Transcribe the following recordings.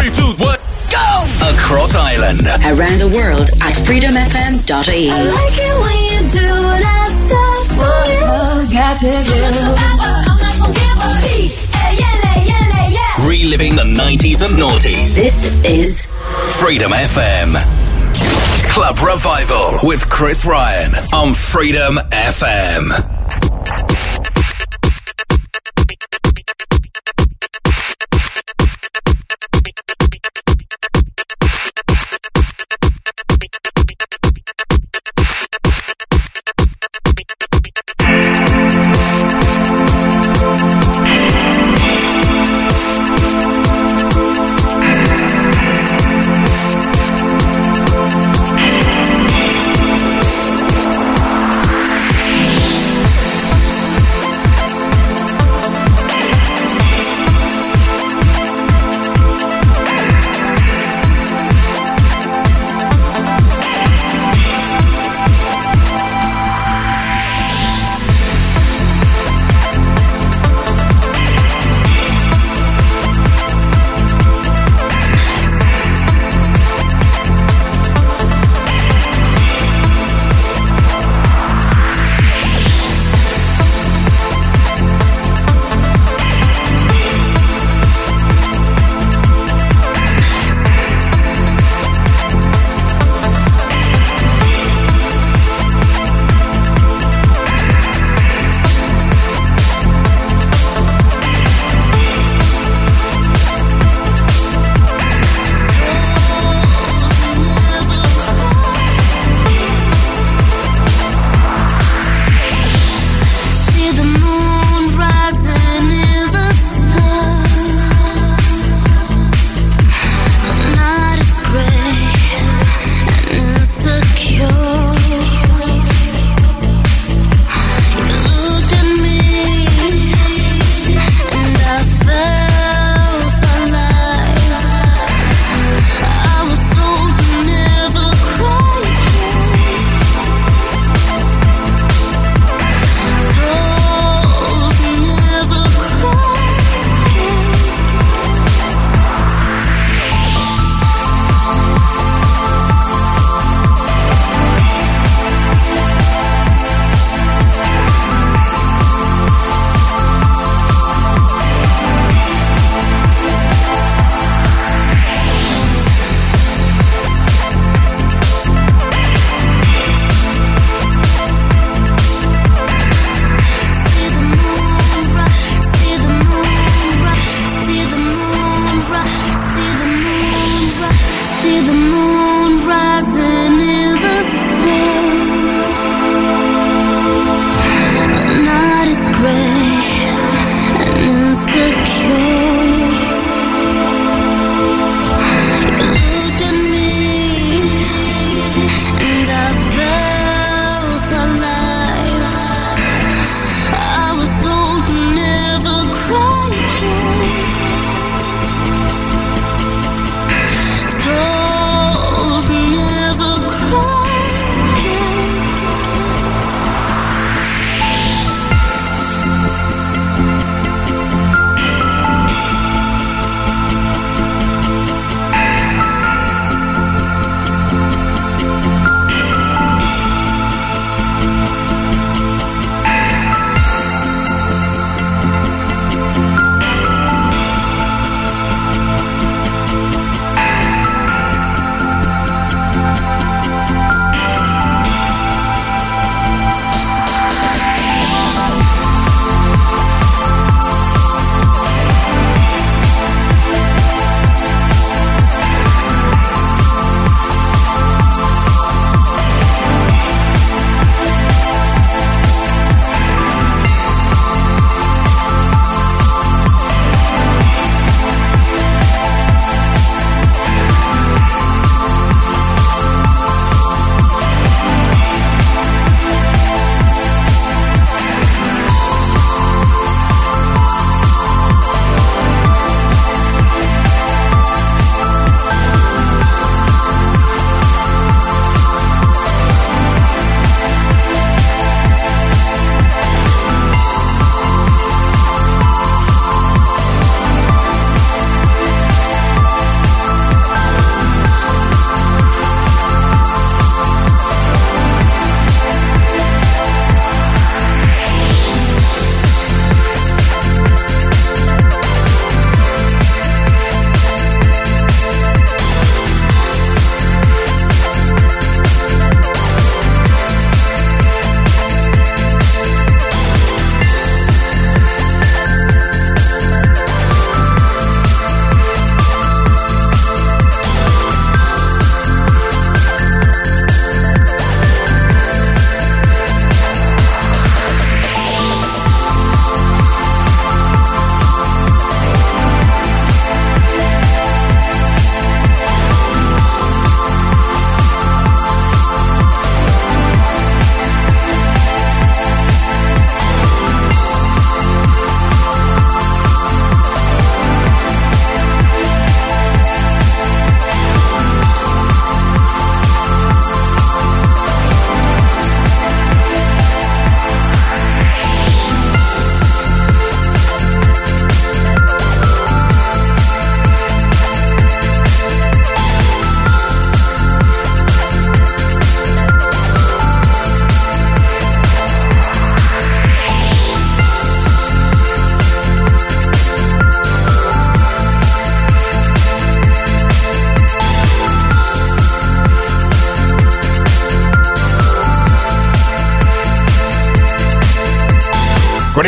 Three, two, one, go! Across Ireland. Around the world at freedomfm.ie. I like it when you do that stuff to me. Reliving the 90s and noughties. This is Freedom FM. Club Revival with Chris Ryan on Freedom FM.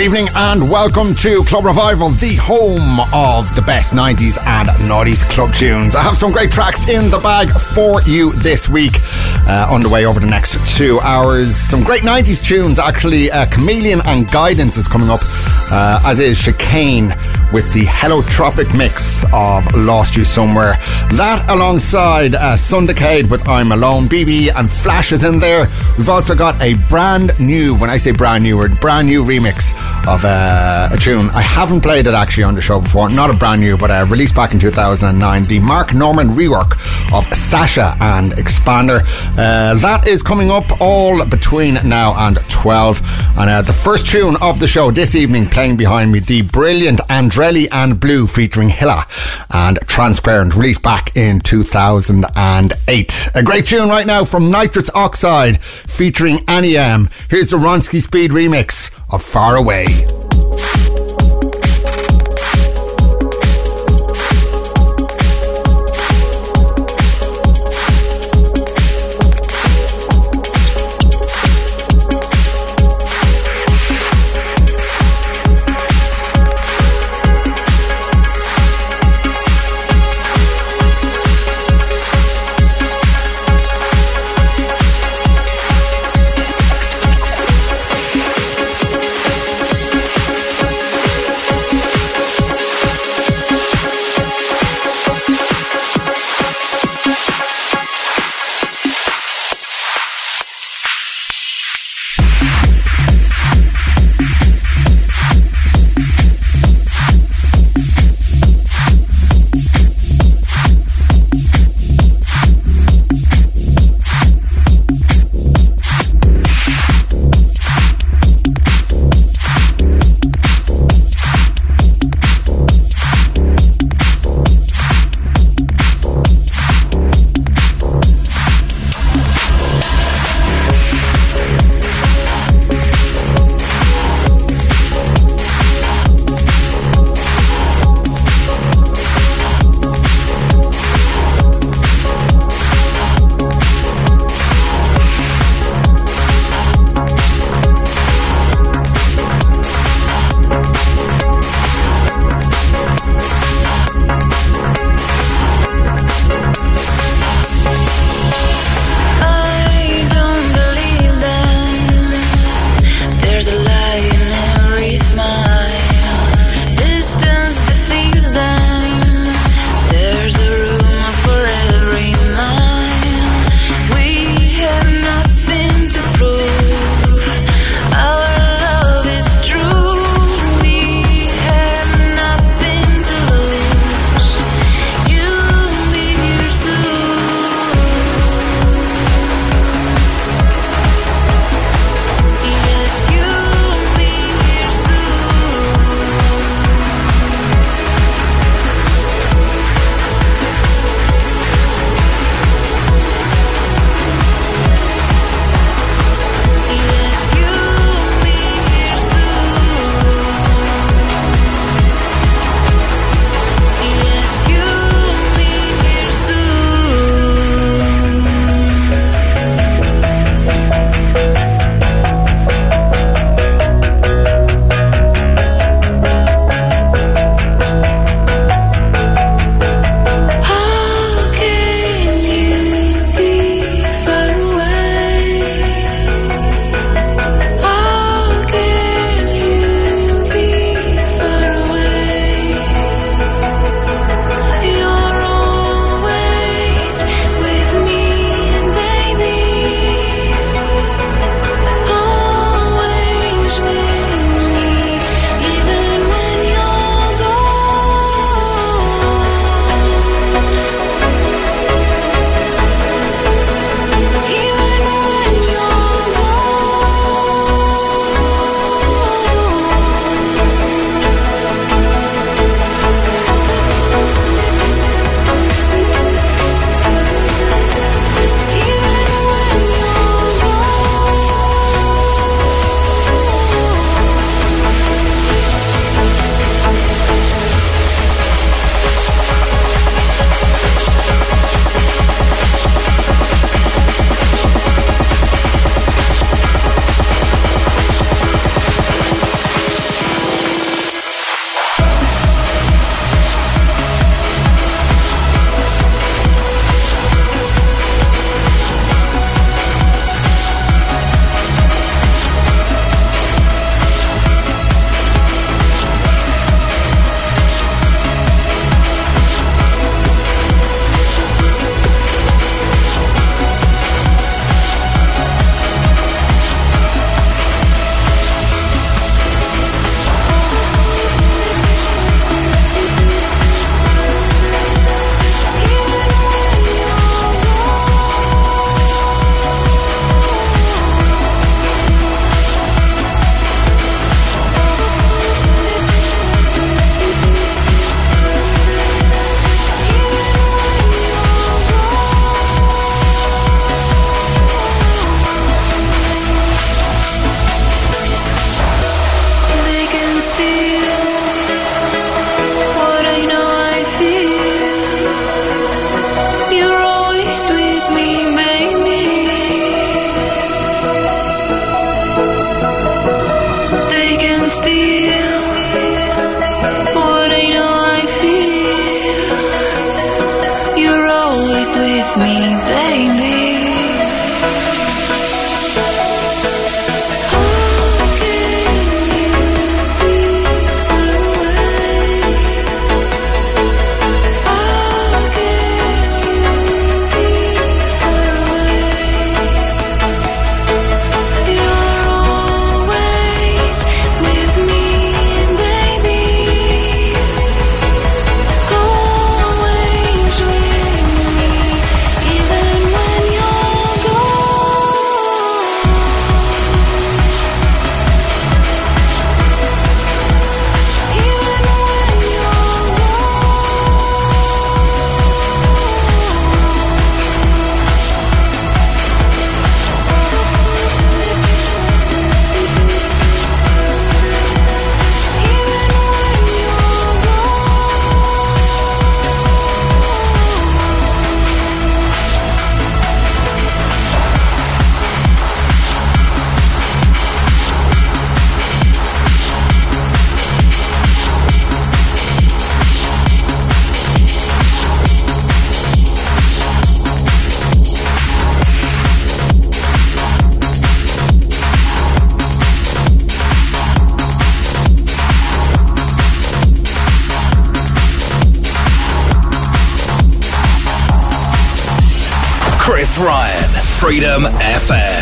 Evening and welcome to Club Revival, the home of the best 90s and 90s club tunes. I have some great tracks in the bag for you this week, uh, underway over the next two hours. Some great 90s tunes, actually. Uh, Kamilian and Guidance is coming up, uh, as is Chicane with the Heliotropic mix of Lost You Somewhere. That alongside uh, Sun Decade with I'm Alone, BB and Flash is in there. We've also got a brand new, when I say brand new, brand new remix of uh, a tune. I haven't played it actually on the show before, not a brand new, but uh, released back in 2009. The Mark Norman rework of Sasha and Xpander. Uh, that is coming up all between now and 12. And uh, the first tune of the show this evening, playing behind me, the brilliant Andrelli and Blue featuring Hila and Transparent, released back in 2008. A great tune right now from Nitrous Oxide featuring Aneym. Here's the Ronski Speed remix of Far Away. Freedom FM.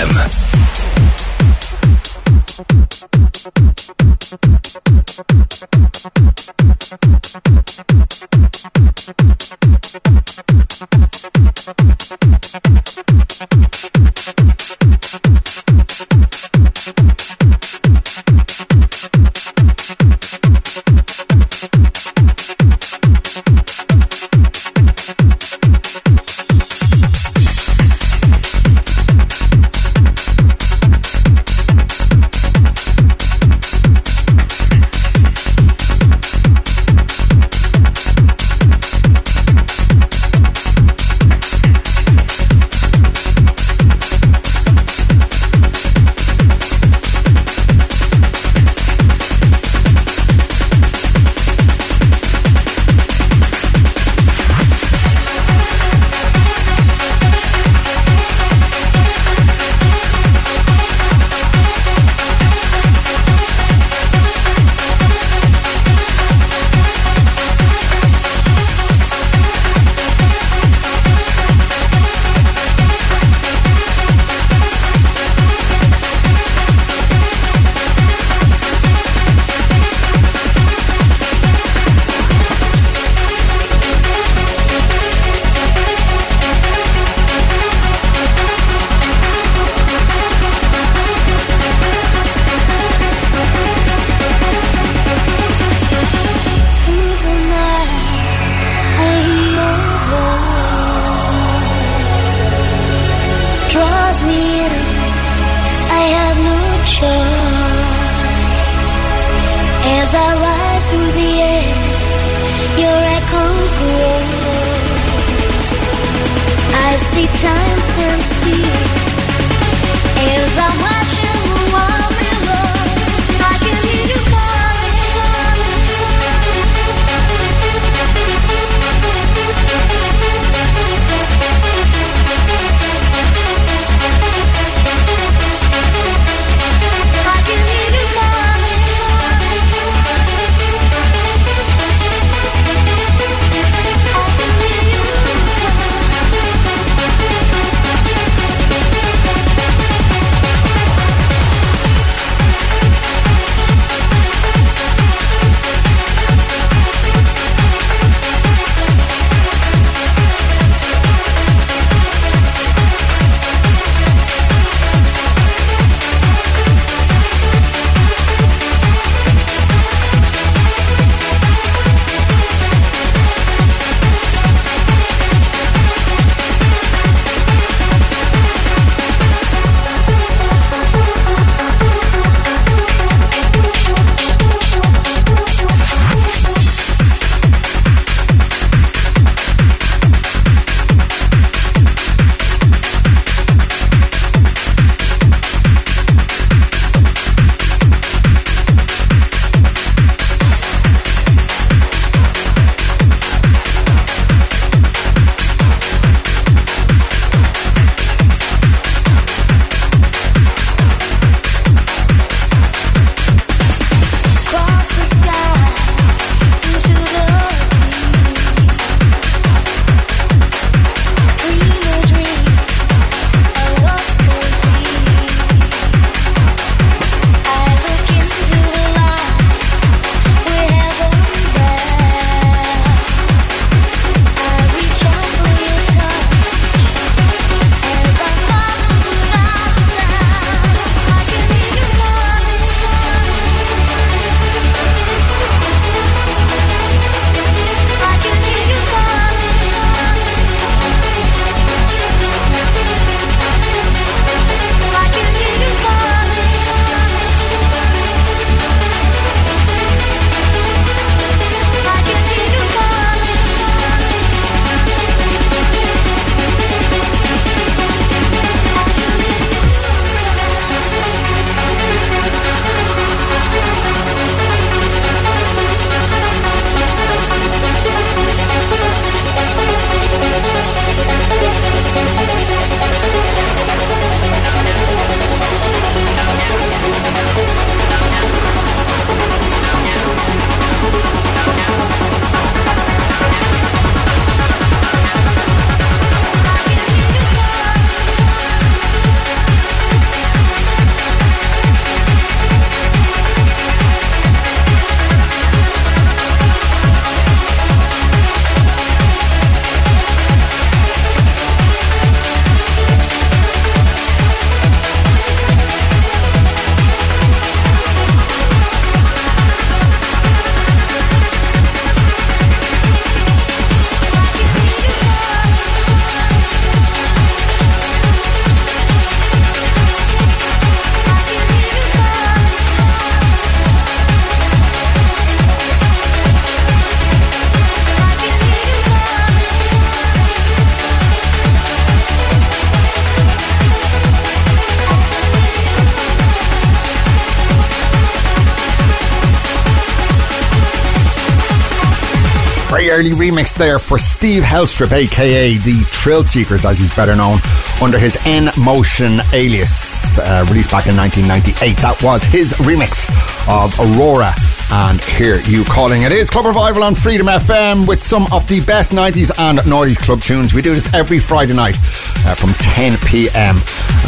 There for Steve Helstrip, aka the Thrillseekers, as he's better known, under his En Motion alias, uh, released back in 1998. That was his remix of Aurora and Hear You Calling. It is Club Revival on Freedom FM with some of the best 90s and noughties club tunes. We do this every Friday night uh, from 10 p.m.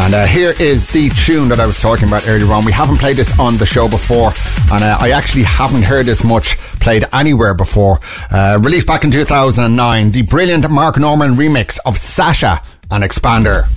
And uh, here is the tune that I was talking about earlier on. We haven't played this on the show before, and uh, I actually haven't heard this much played anywhere before. Uh, released back in 2009, the brilliant Mark Norman remix of Sasha and Xpander.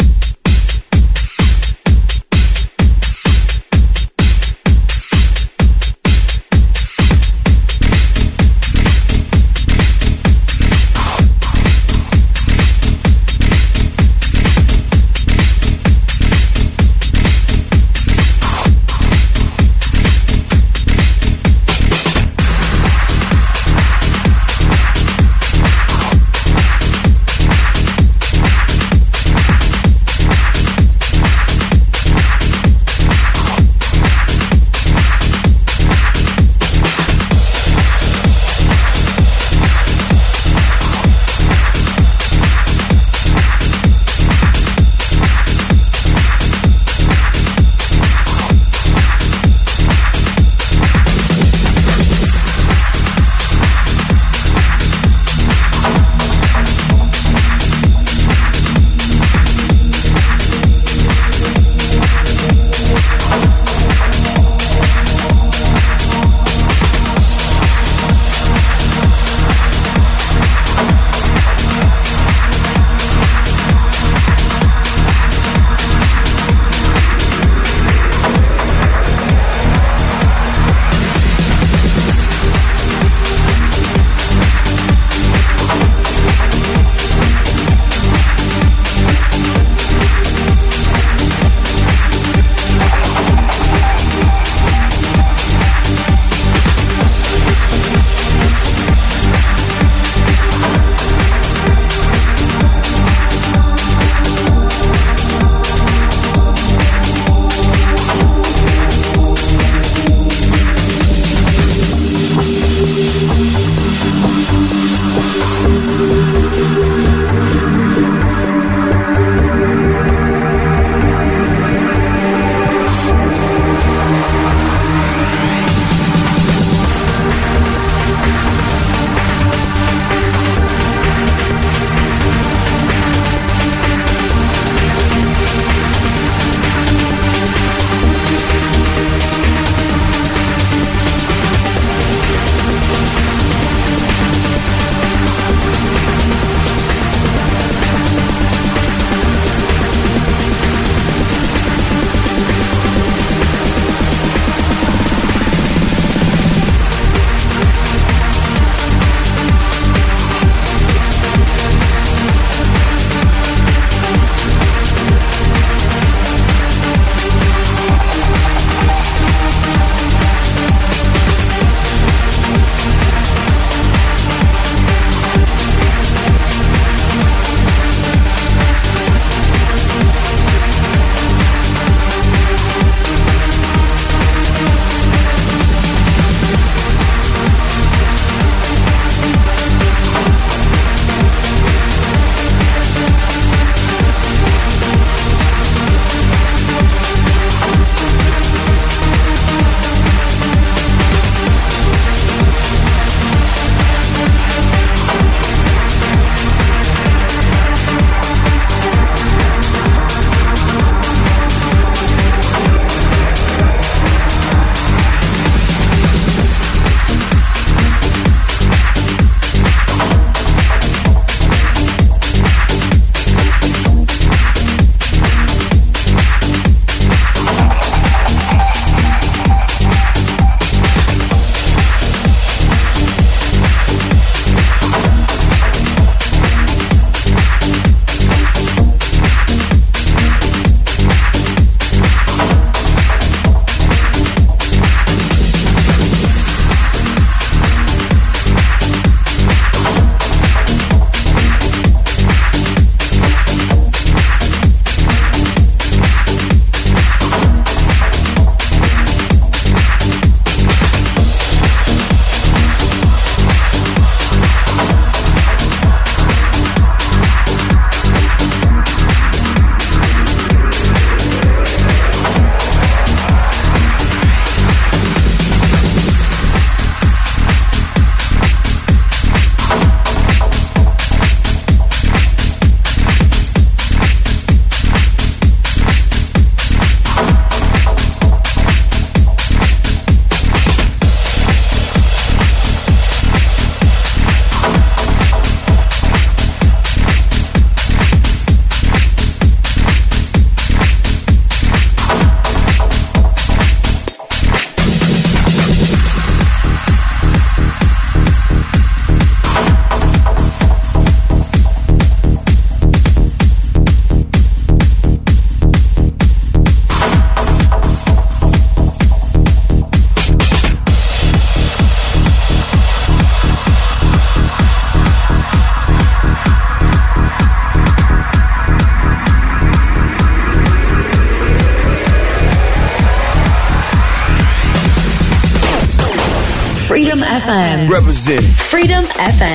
FM. Represent. Freedom FM.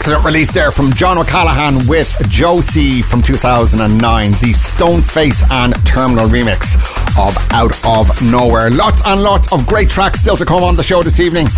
Excellent release there from John O'Callaghan with Josie from 2009, the Stoneface and Terminal remix of Out of Nowhere. Lots and lots of great tracks still to come on the show this evening.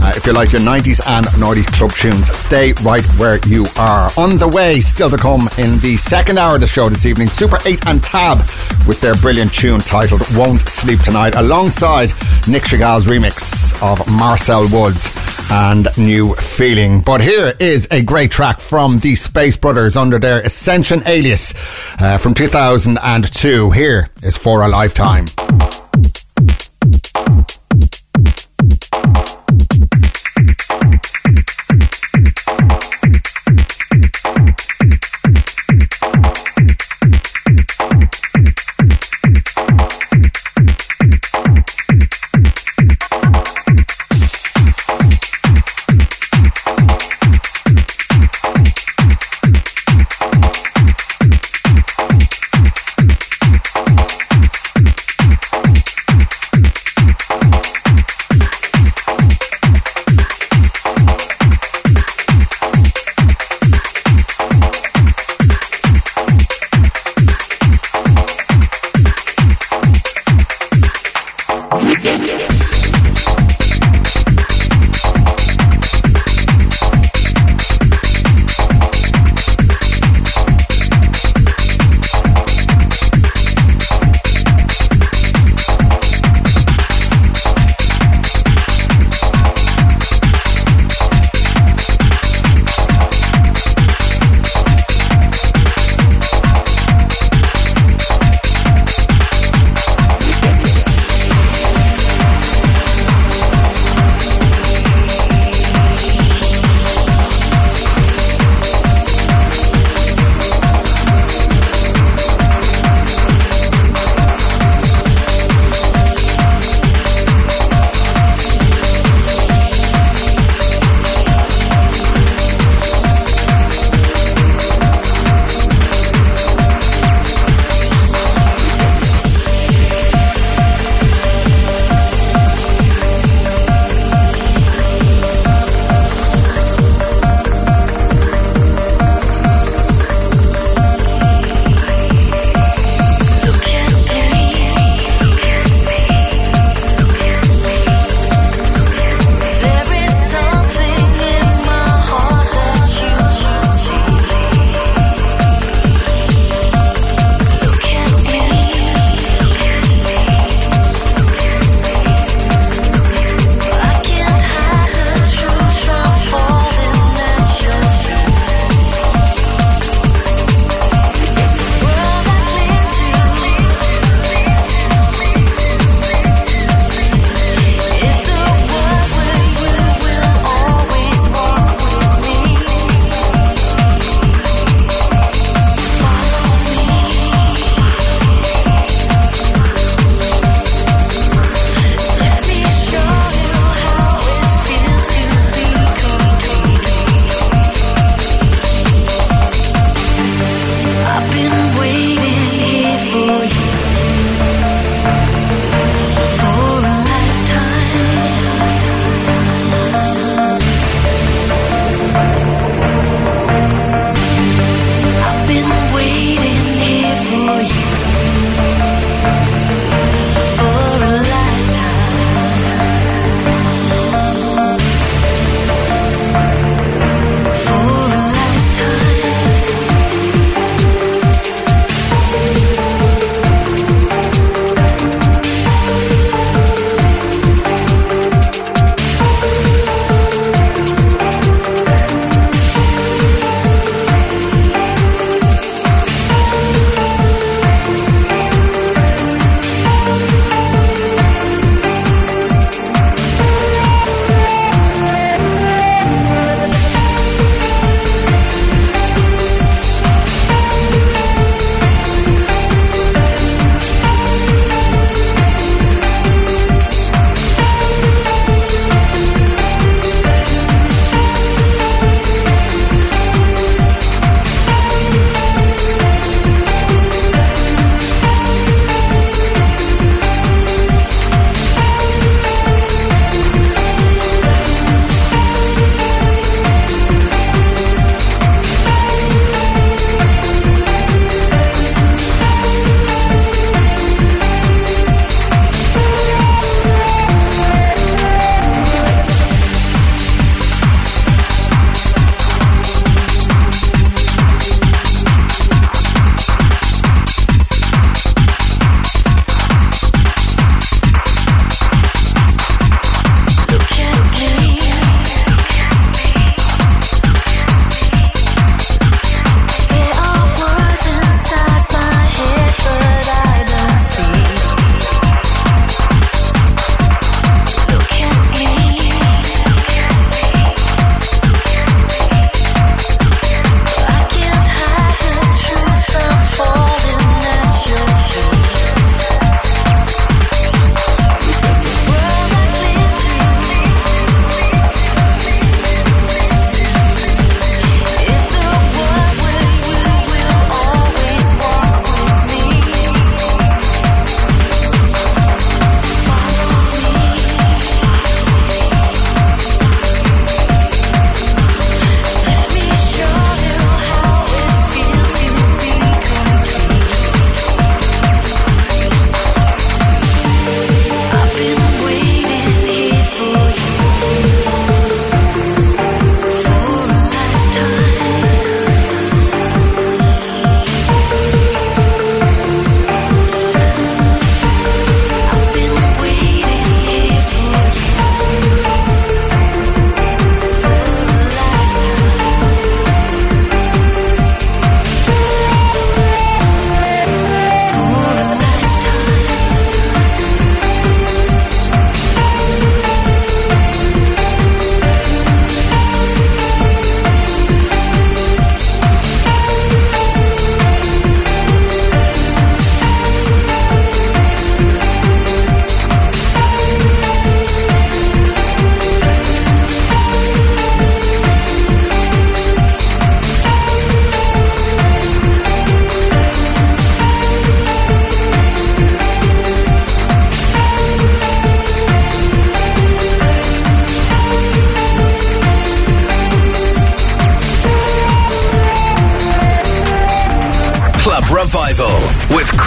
Uh, if you like your 90s and 90s club tunes, stay right where you are. On the way, still to come in the second hour of the show this evening, Super 8 and Tab with their brilliant tune titled Won't Sleep Tonight, alongside Nic Chigall's remix of Marcel Woods and New Feeling. But here is a great track from the Space Brothers under their Ascension alias uh, from 2002. Here is For a Lifetime.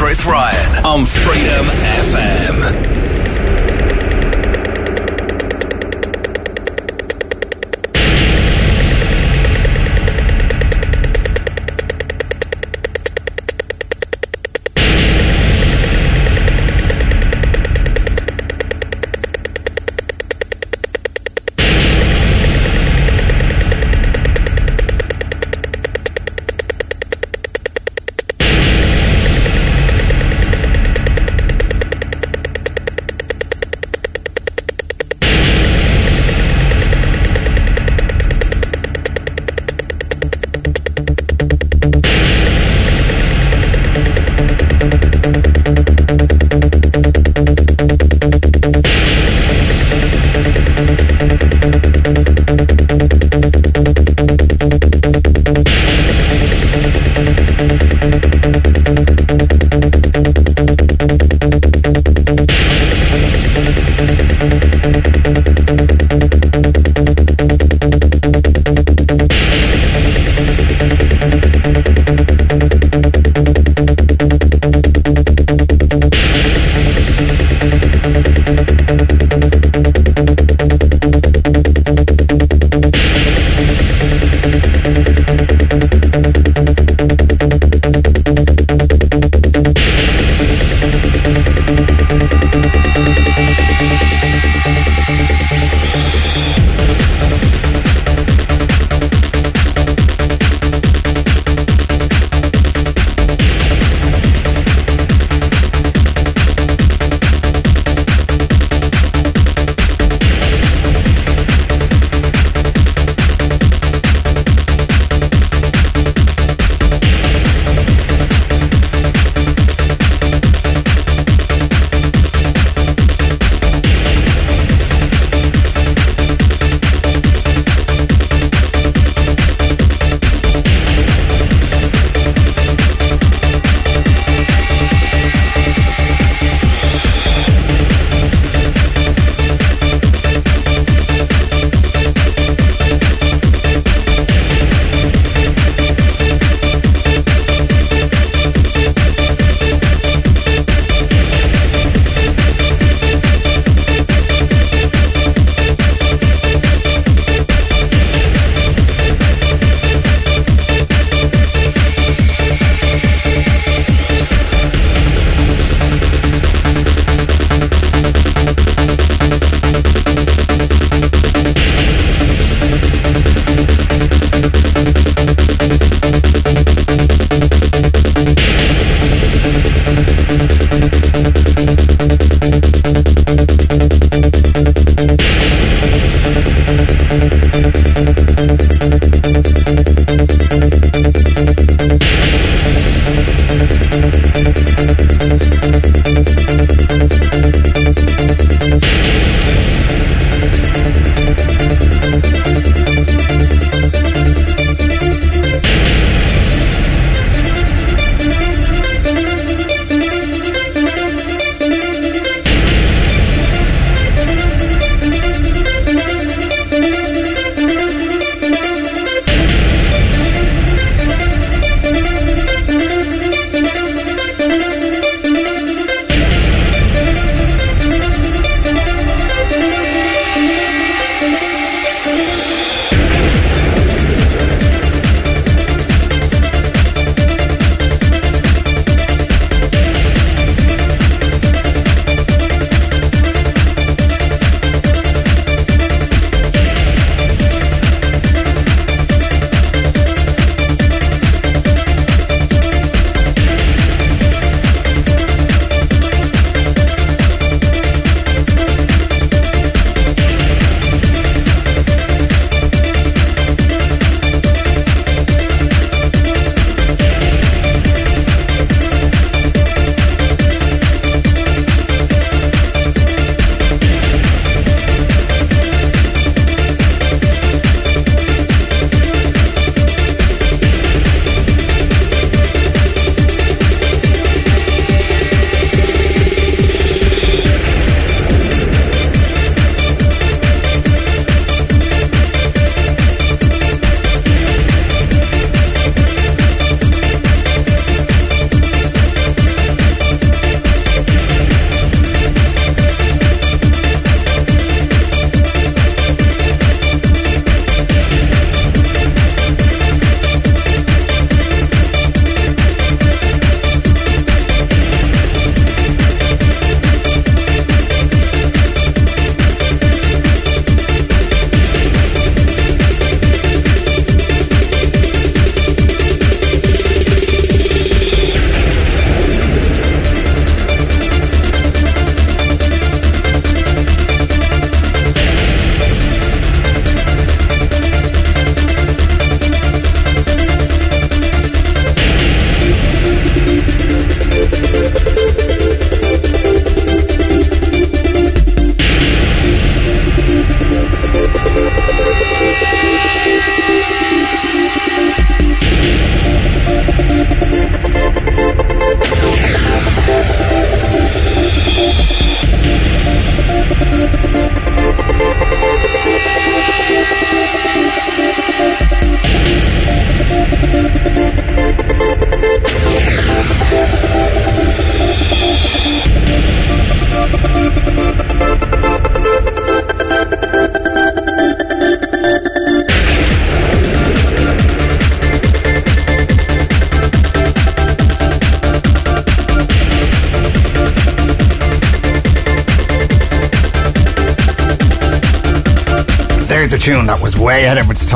Chris Ryan on Freedom FM.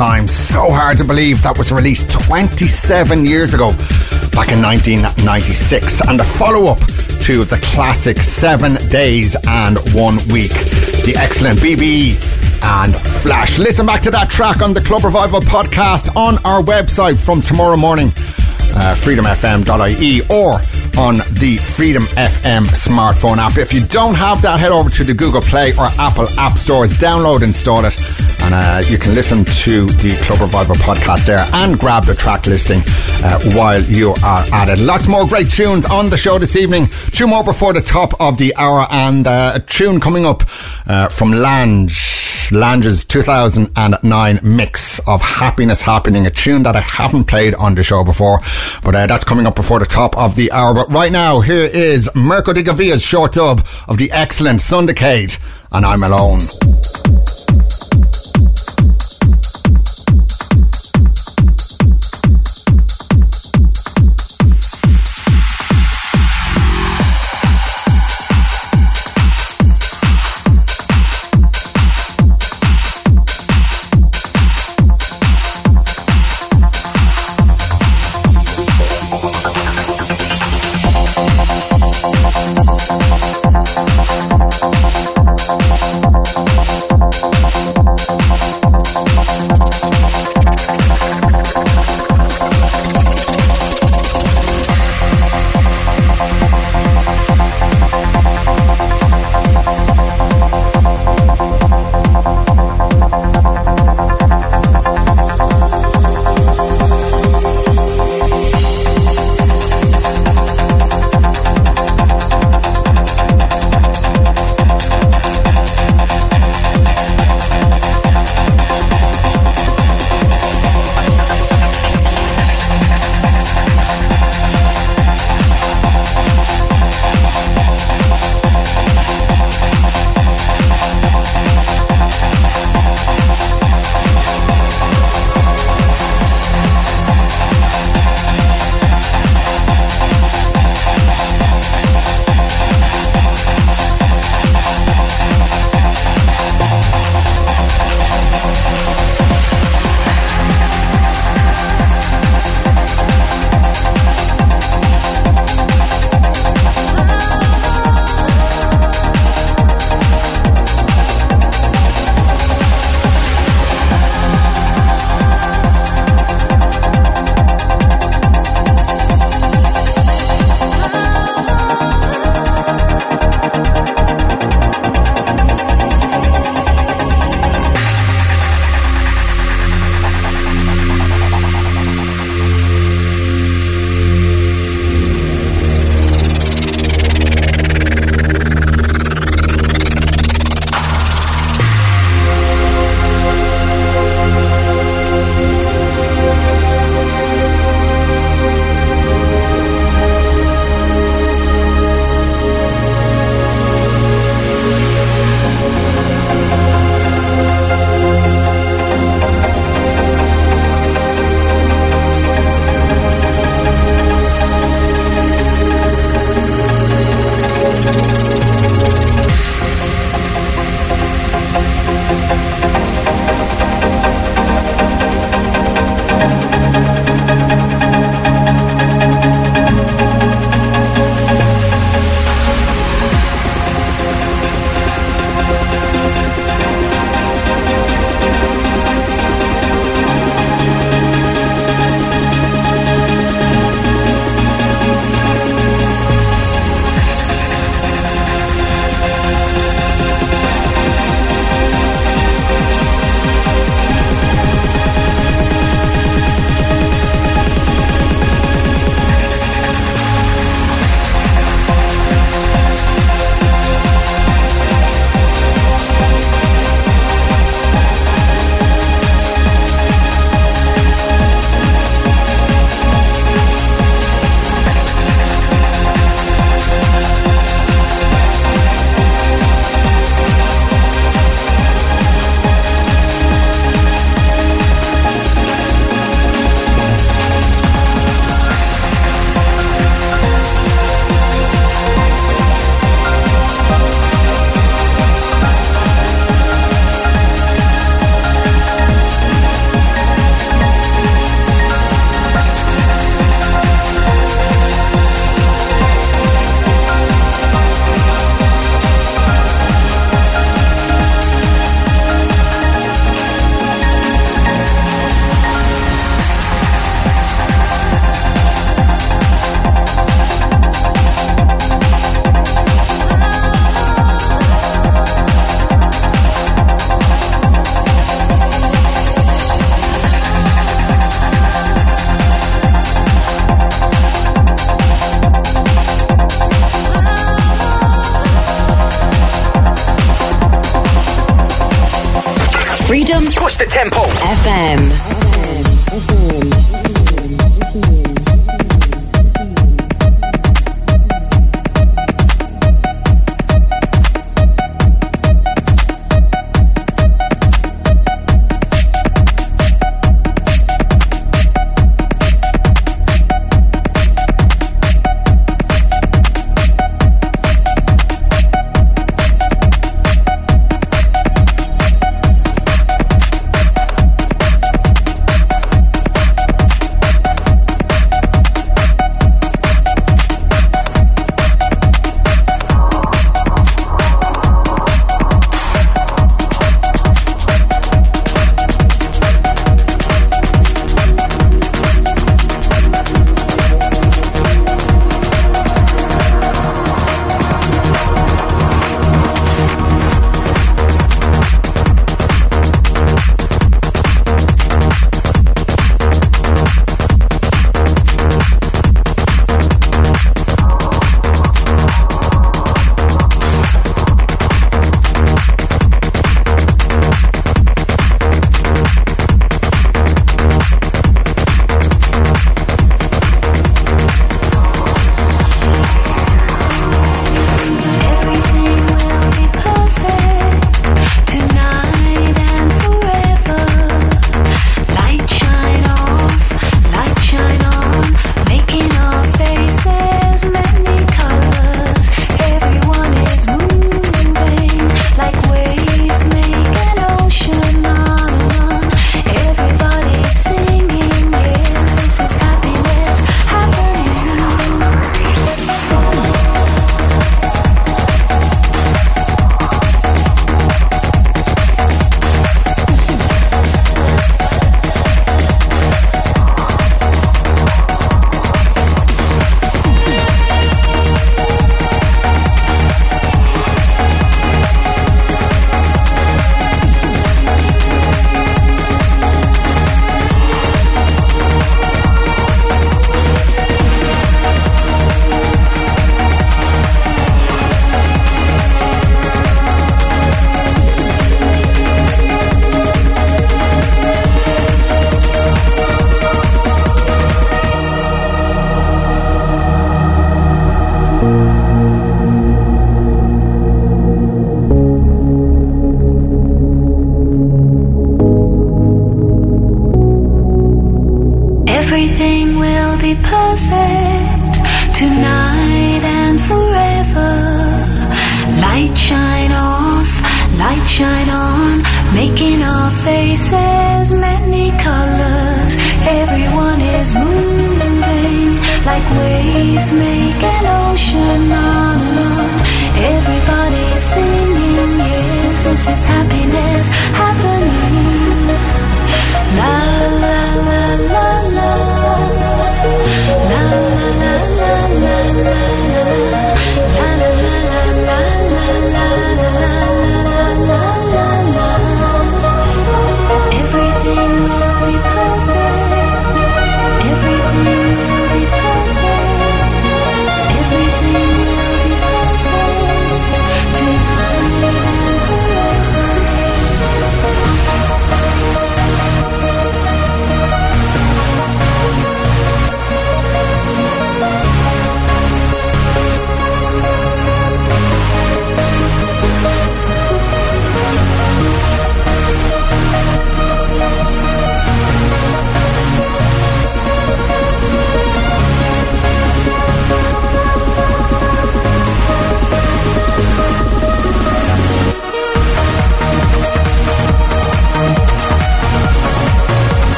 Time. So hard to believe that was released 27 years ago, back in 1996, and a follow up to the classic Seven Days and One Week. The excellent BB and Flash. Listen back to that track on the Club Revival podcast on our website from tomorrow morning, uh, freedomfm.ie, or on the Freedom FM smartphone app. If you don't have that, head over to the Google Play or Apple App Stores, download, install it, and uh, you can listen to the Club Revival podcast there and grab the track listing uh, while you are at it. Lots more great tunes on the show this evening. Two more before the top of the hour, and uh, a tune coming up uh, from Lange. Lange's 2009 mix of Happiness Happening, a tune that I haven't played on the show before, but uh, that's coming up before the top of the hour. But right now, here is Mirco de Govia's short dub of the excellent Sun Decade, and I'm alone.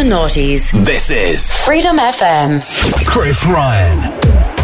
And noughties. This is Freedom FM. Chris Ryan.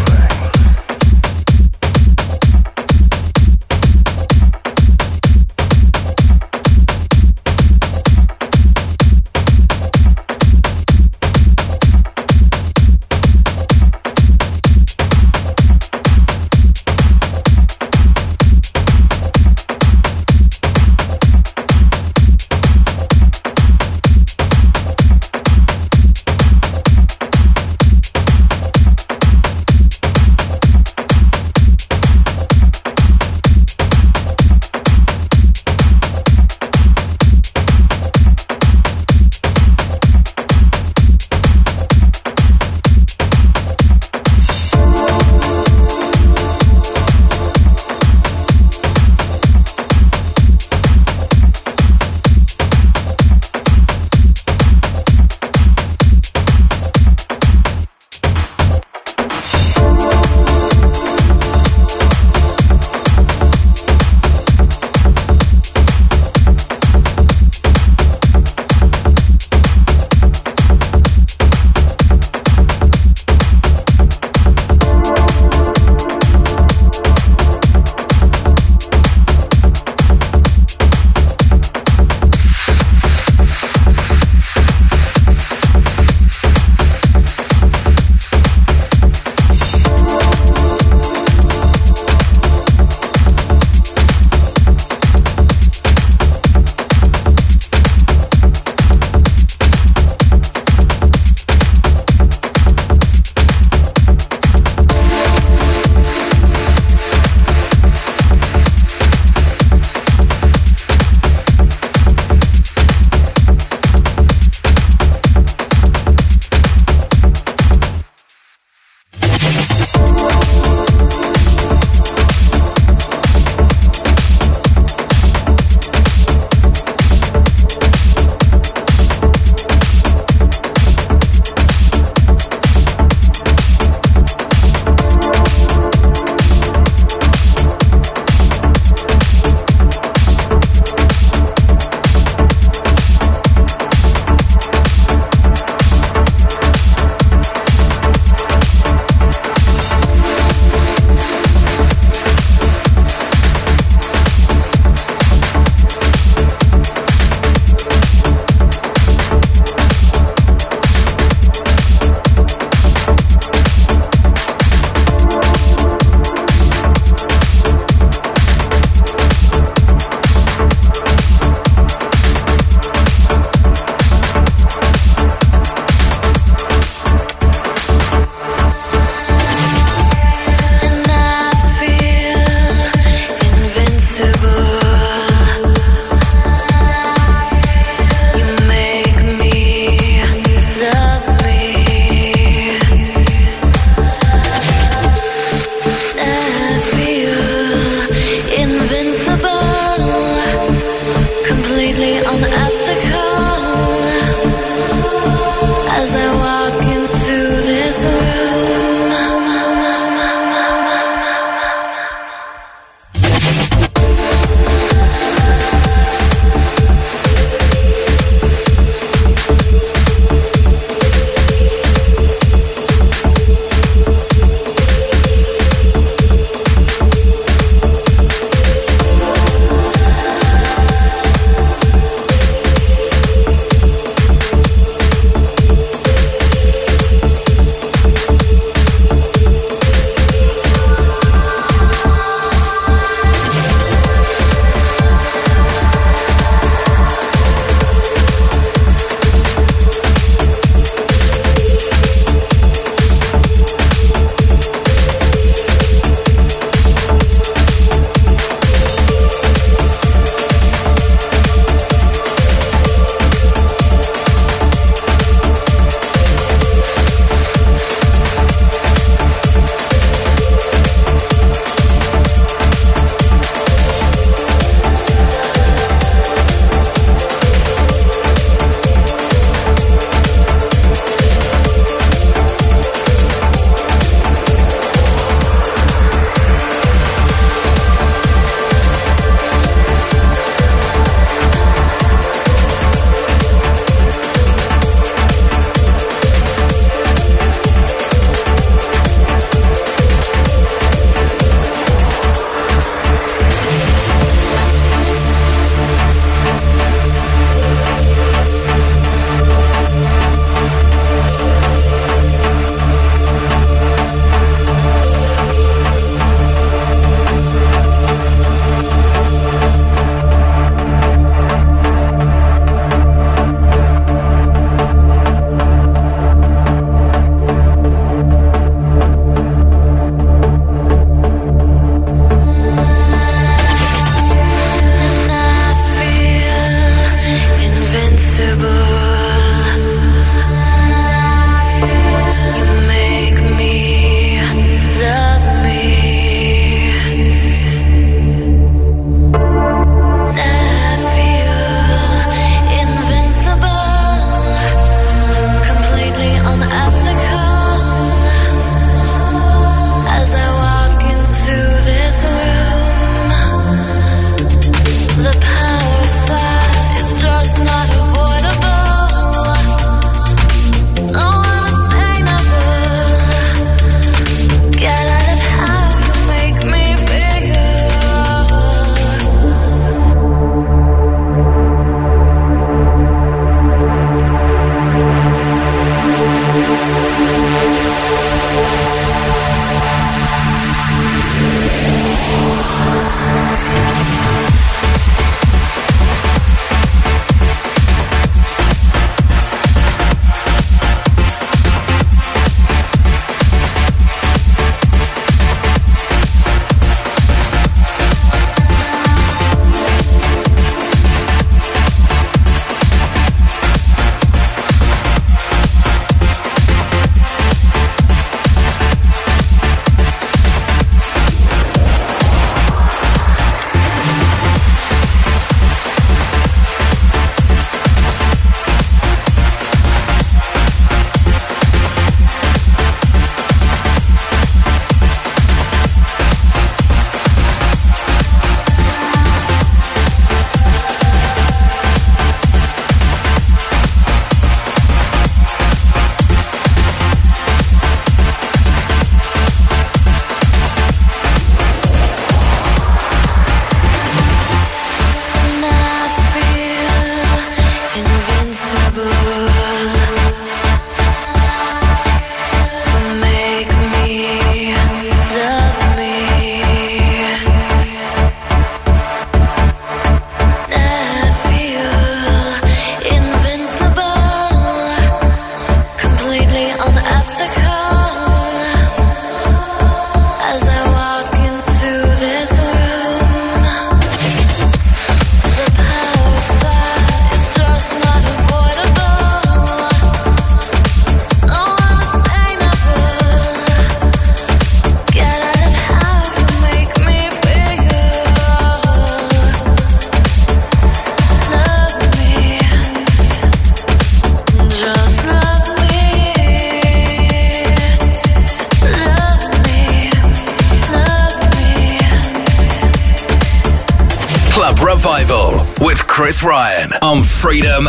With Ryan on Freedom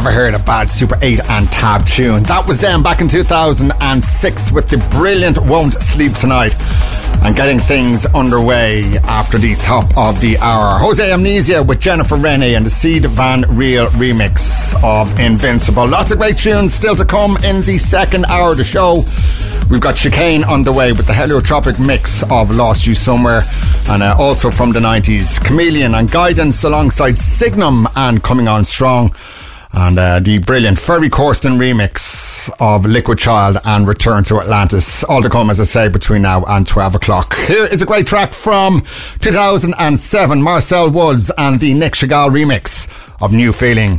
ever heard a bad Super 8 and Tab tune. That was them back in 2006 with the brilliant Won't Sleep Tonight and getting things underway after the top of the hour. Jose Amnesia with Jennifer Rene and the Sied van Riel remix of Invincible. Lots of great tunes still to come in the second hour of the show. We've got Chicane underway with the heliotropic mix of Lost You Somewhere and uh, also from the 90s, Kamilian and Guidance alongside Signum and Coming On Strong and uh, the brilliant Ferry Corsten remix of Liquid Child and Return to Atlantis. All to come, as I say, between now and 12 o'clock. Here is a great track from 2007, Marcel Woods and the Nic Chigall remix of New Feeling.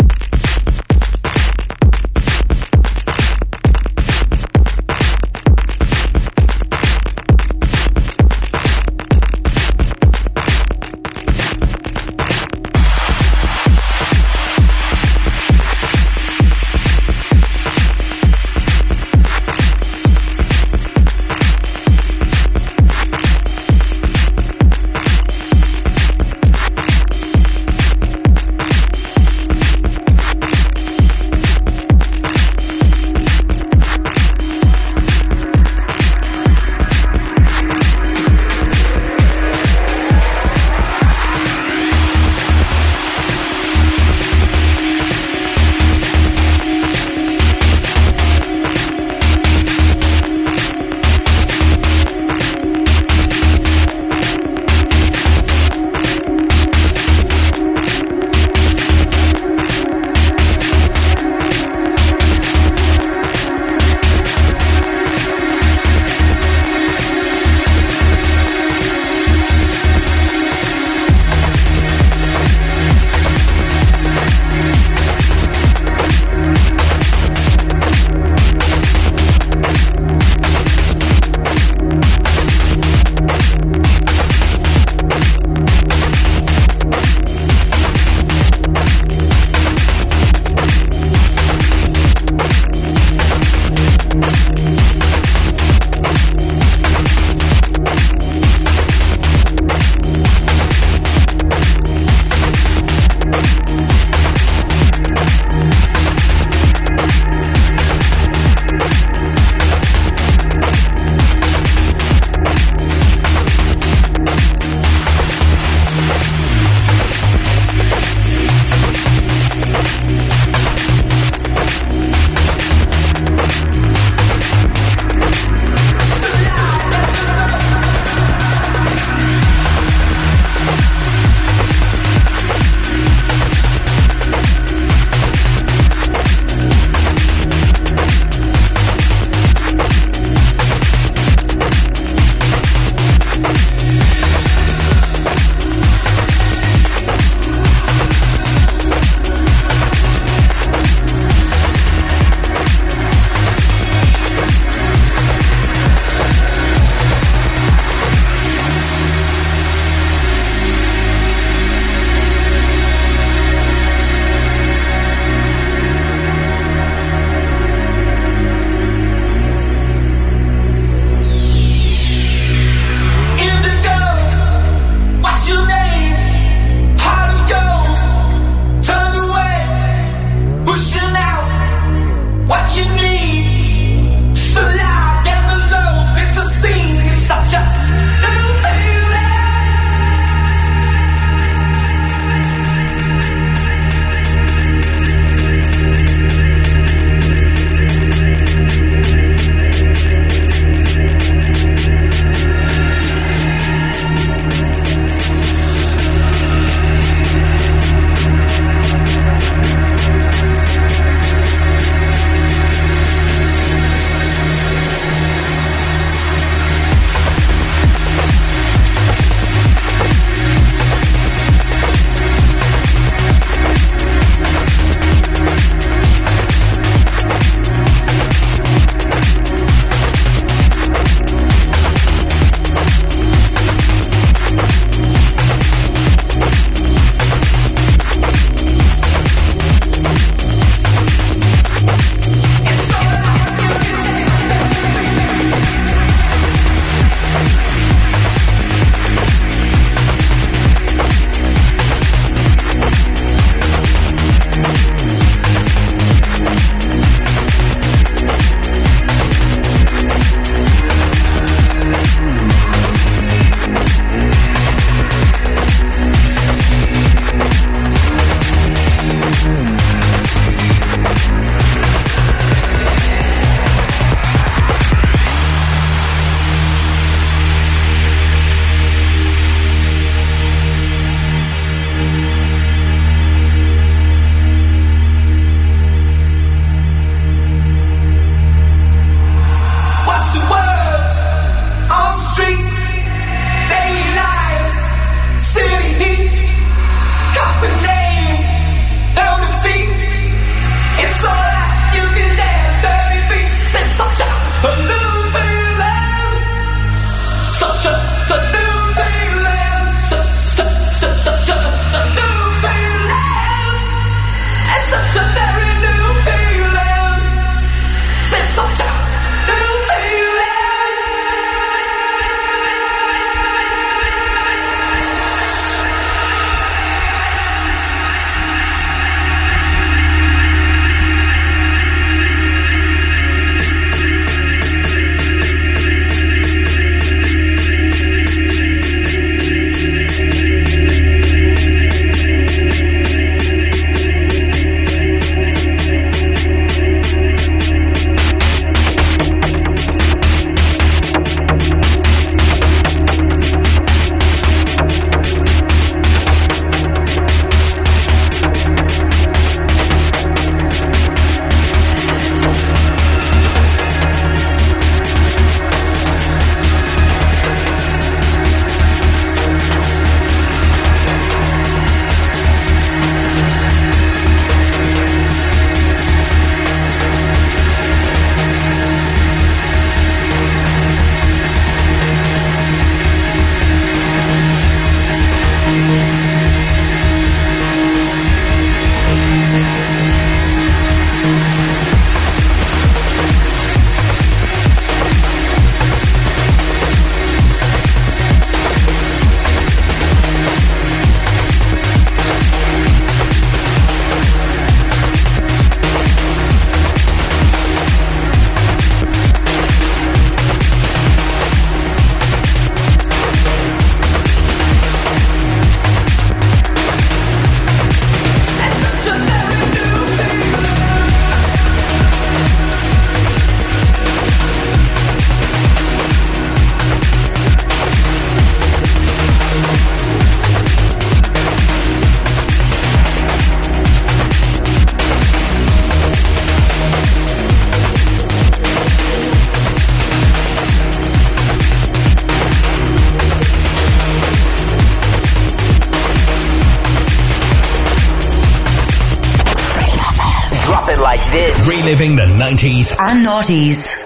90s. and noughties.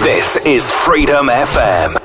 This is Freedom FM.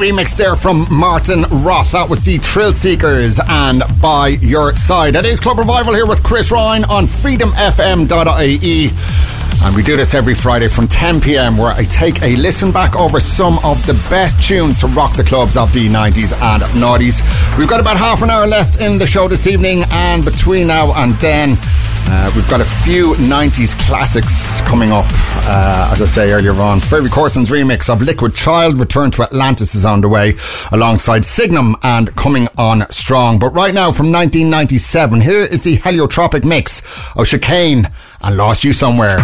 Remix there from Martin Roth. That was the Thrillseekers and By Your Side. It is Club Revival here with Chris Ryan on freedomfm.ie. And we do this every Friday from 10 pm, where I take a listen back over some of the best tunes to rock the clubs of the 90s and noughties. We've got about half an hour left in the show this evening, and between now and then, uh, we've got a few 90s classics coming up. Uh, as I say earlier on, Ferry Corsten's remix of Liquid Child, Return to Atlantis is on the way, alongside Signum and Coming On Strong. But right now, from 1997, here is the Heliotropic mix of Chicane and Lost You Somewhere.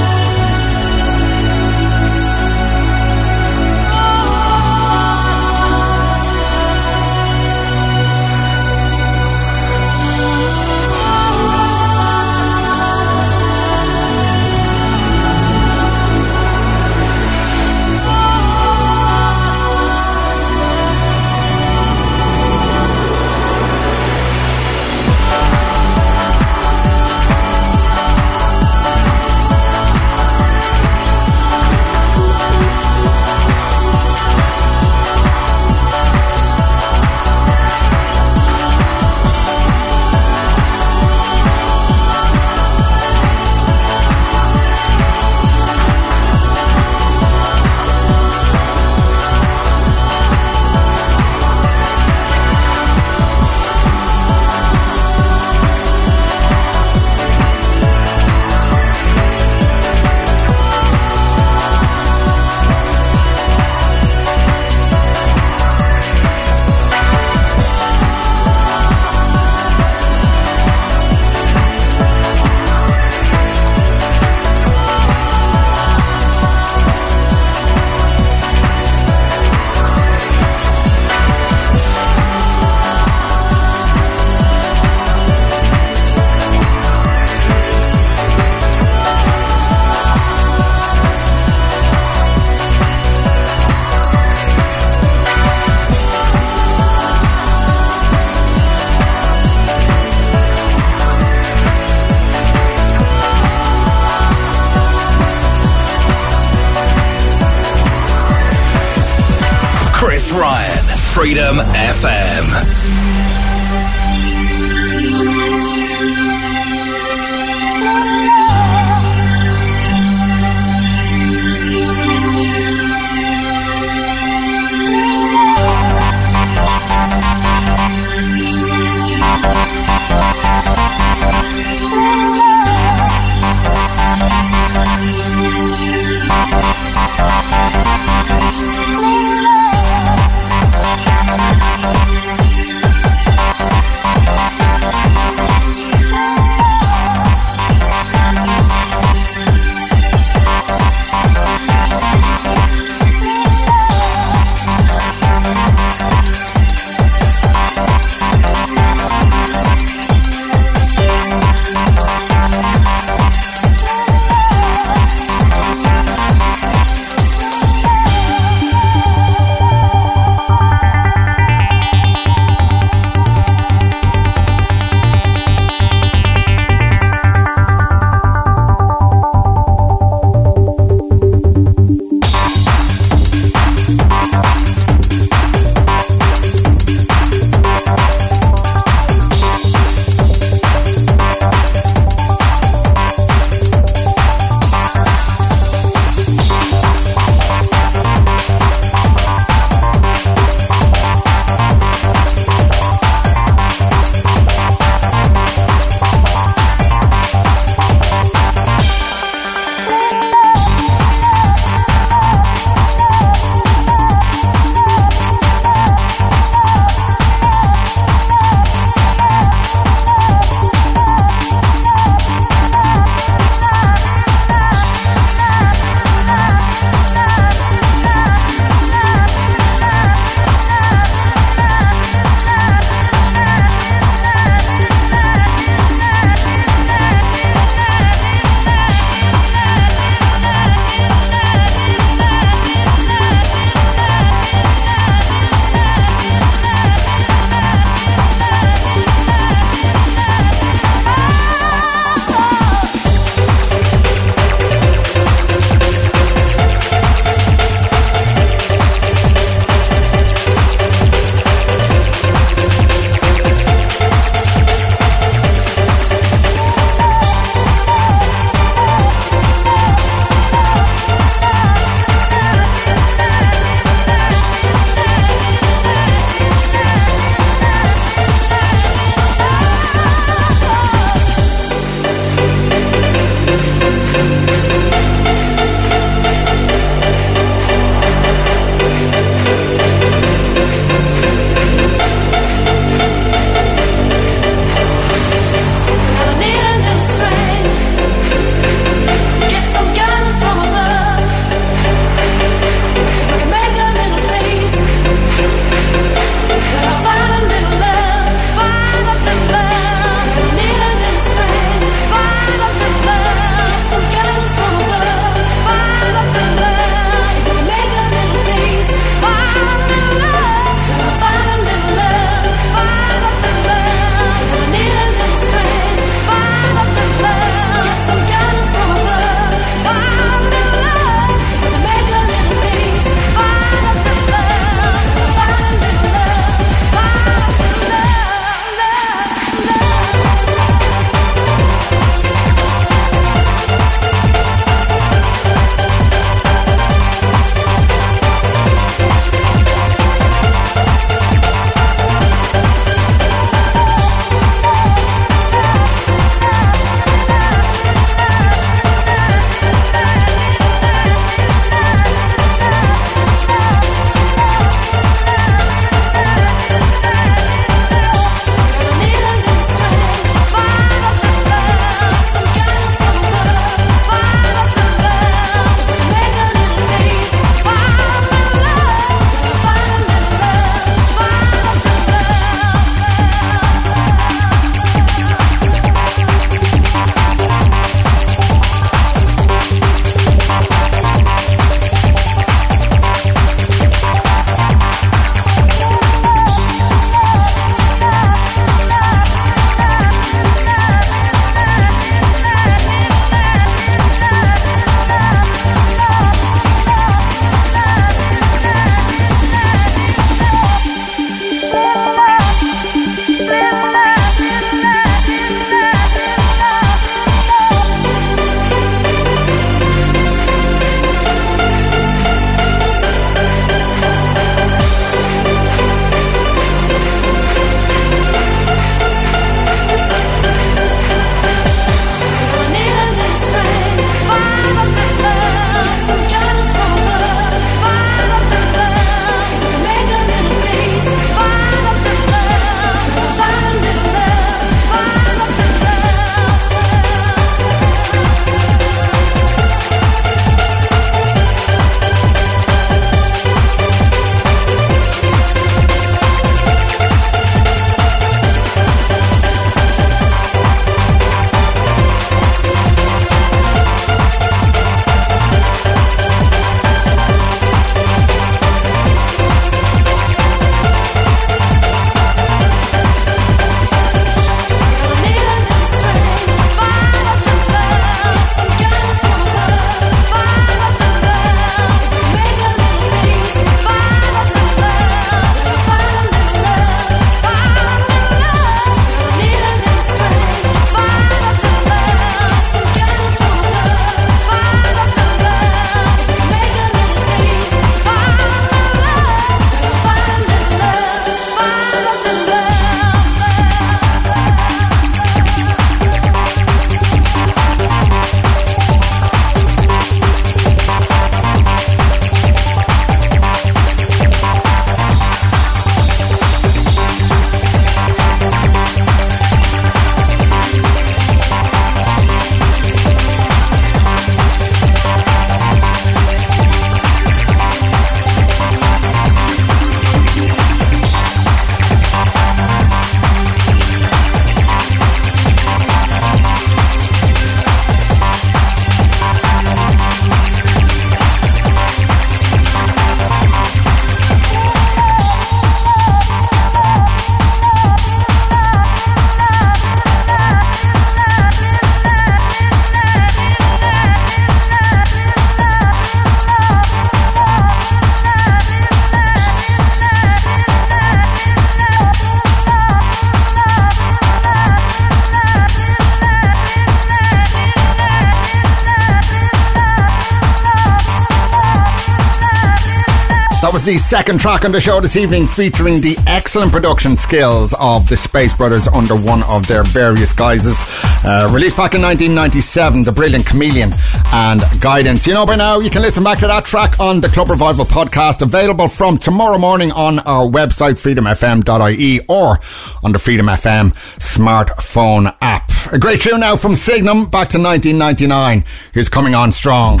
The second track on the show this evening, featuring the excellent production skills of the Space Brothers under one of their various guises. Uh, released back in 1997, The Brilliant Kamilian and Guidance. You know by now, you can listen back to that track on the Club Revival podcast, available from tomorrow morning on our website, freedomfm.ie, or on the Freedom FM smartphone app. A great tune now from Signum back to 1999. Here's Coming On Strong.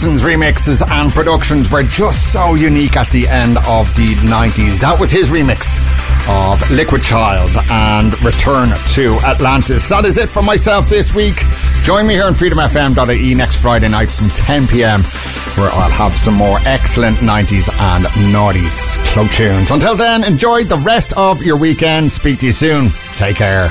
Corsten's remixes and productions were just so unique at the end of the 90s. That was his remix of Liquid Child and Return to Atlantis. That is it for myself this week. Join me here on freedomfm.ie next Friday night from 10 pm, where I'll have some more excellent 90s and noughties club tunes. Until then, enjoy the rest of your weekend. Speak to you soon. Take care.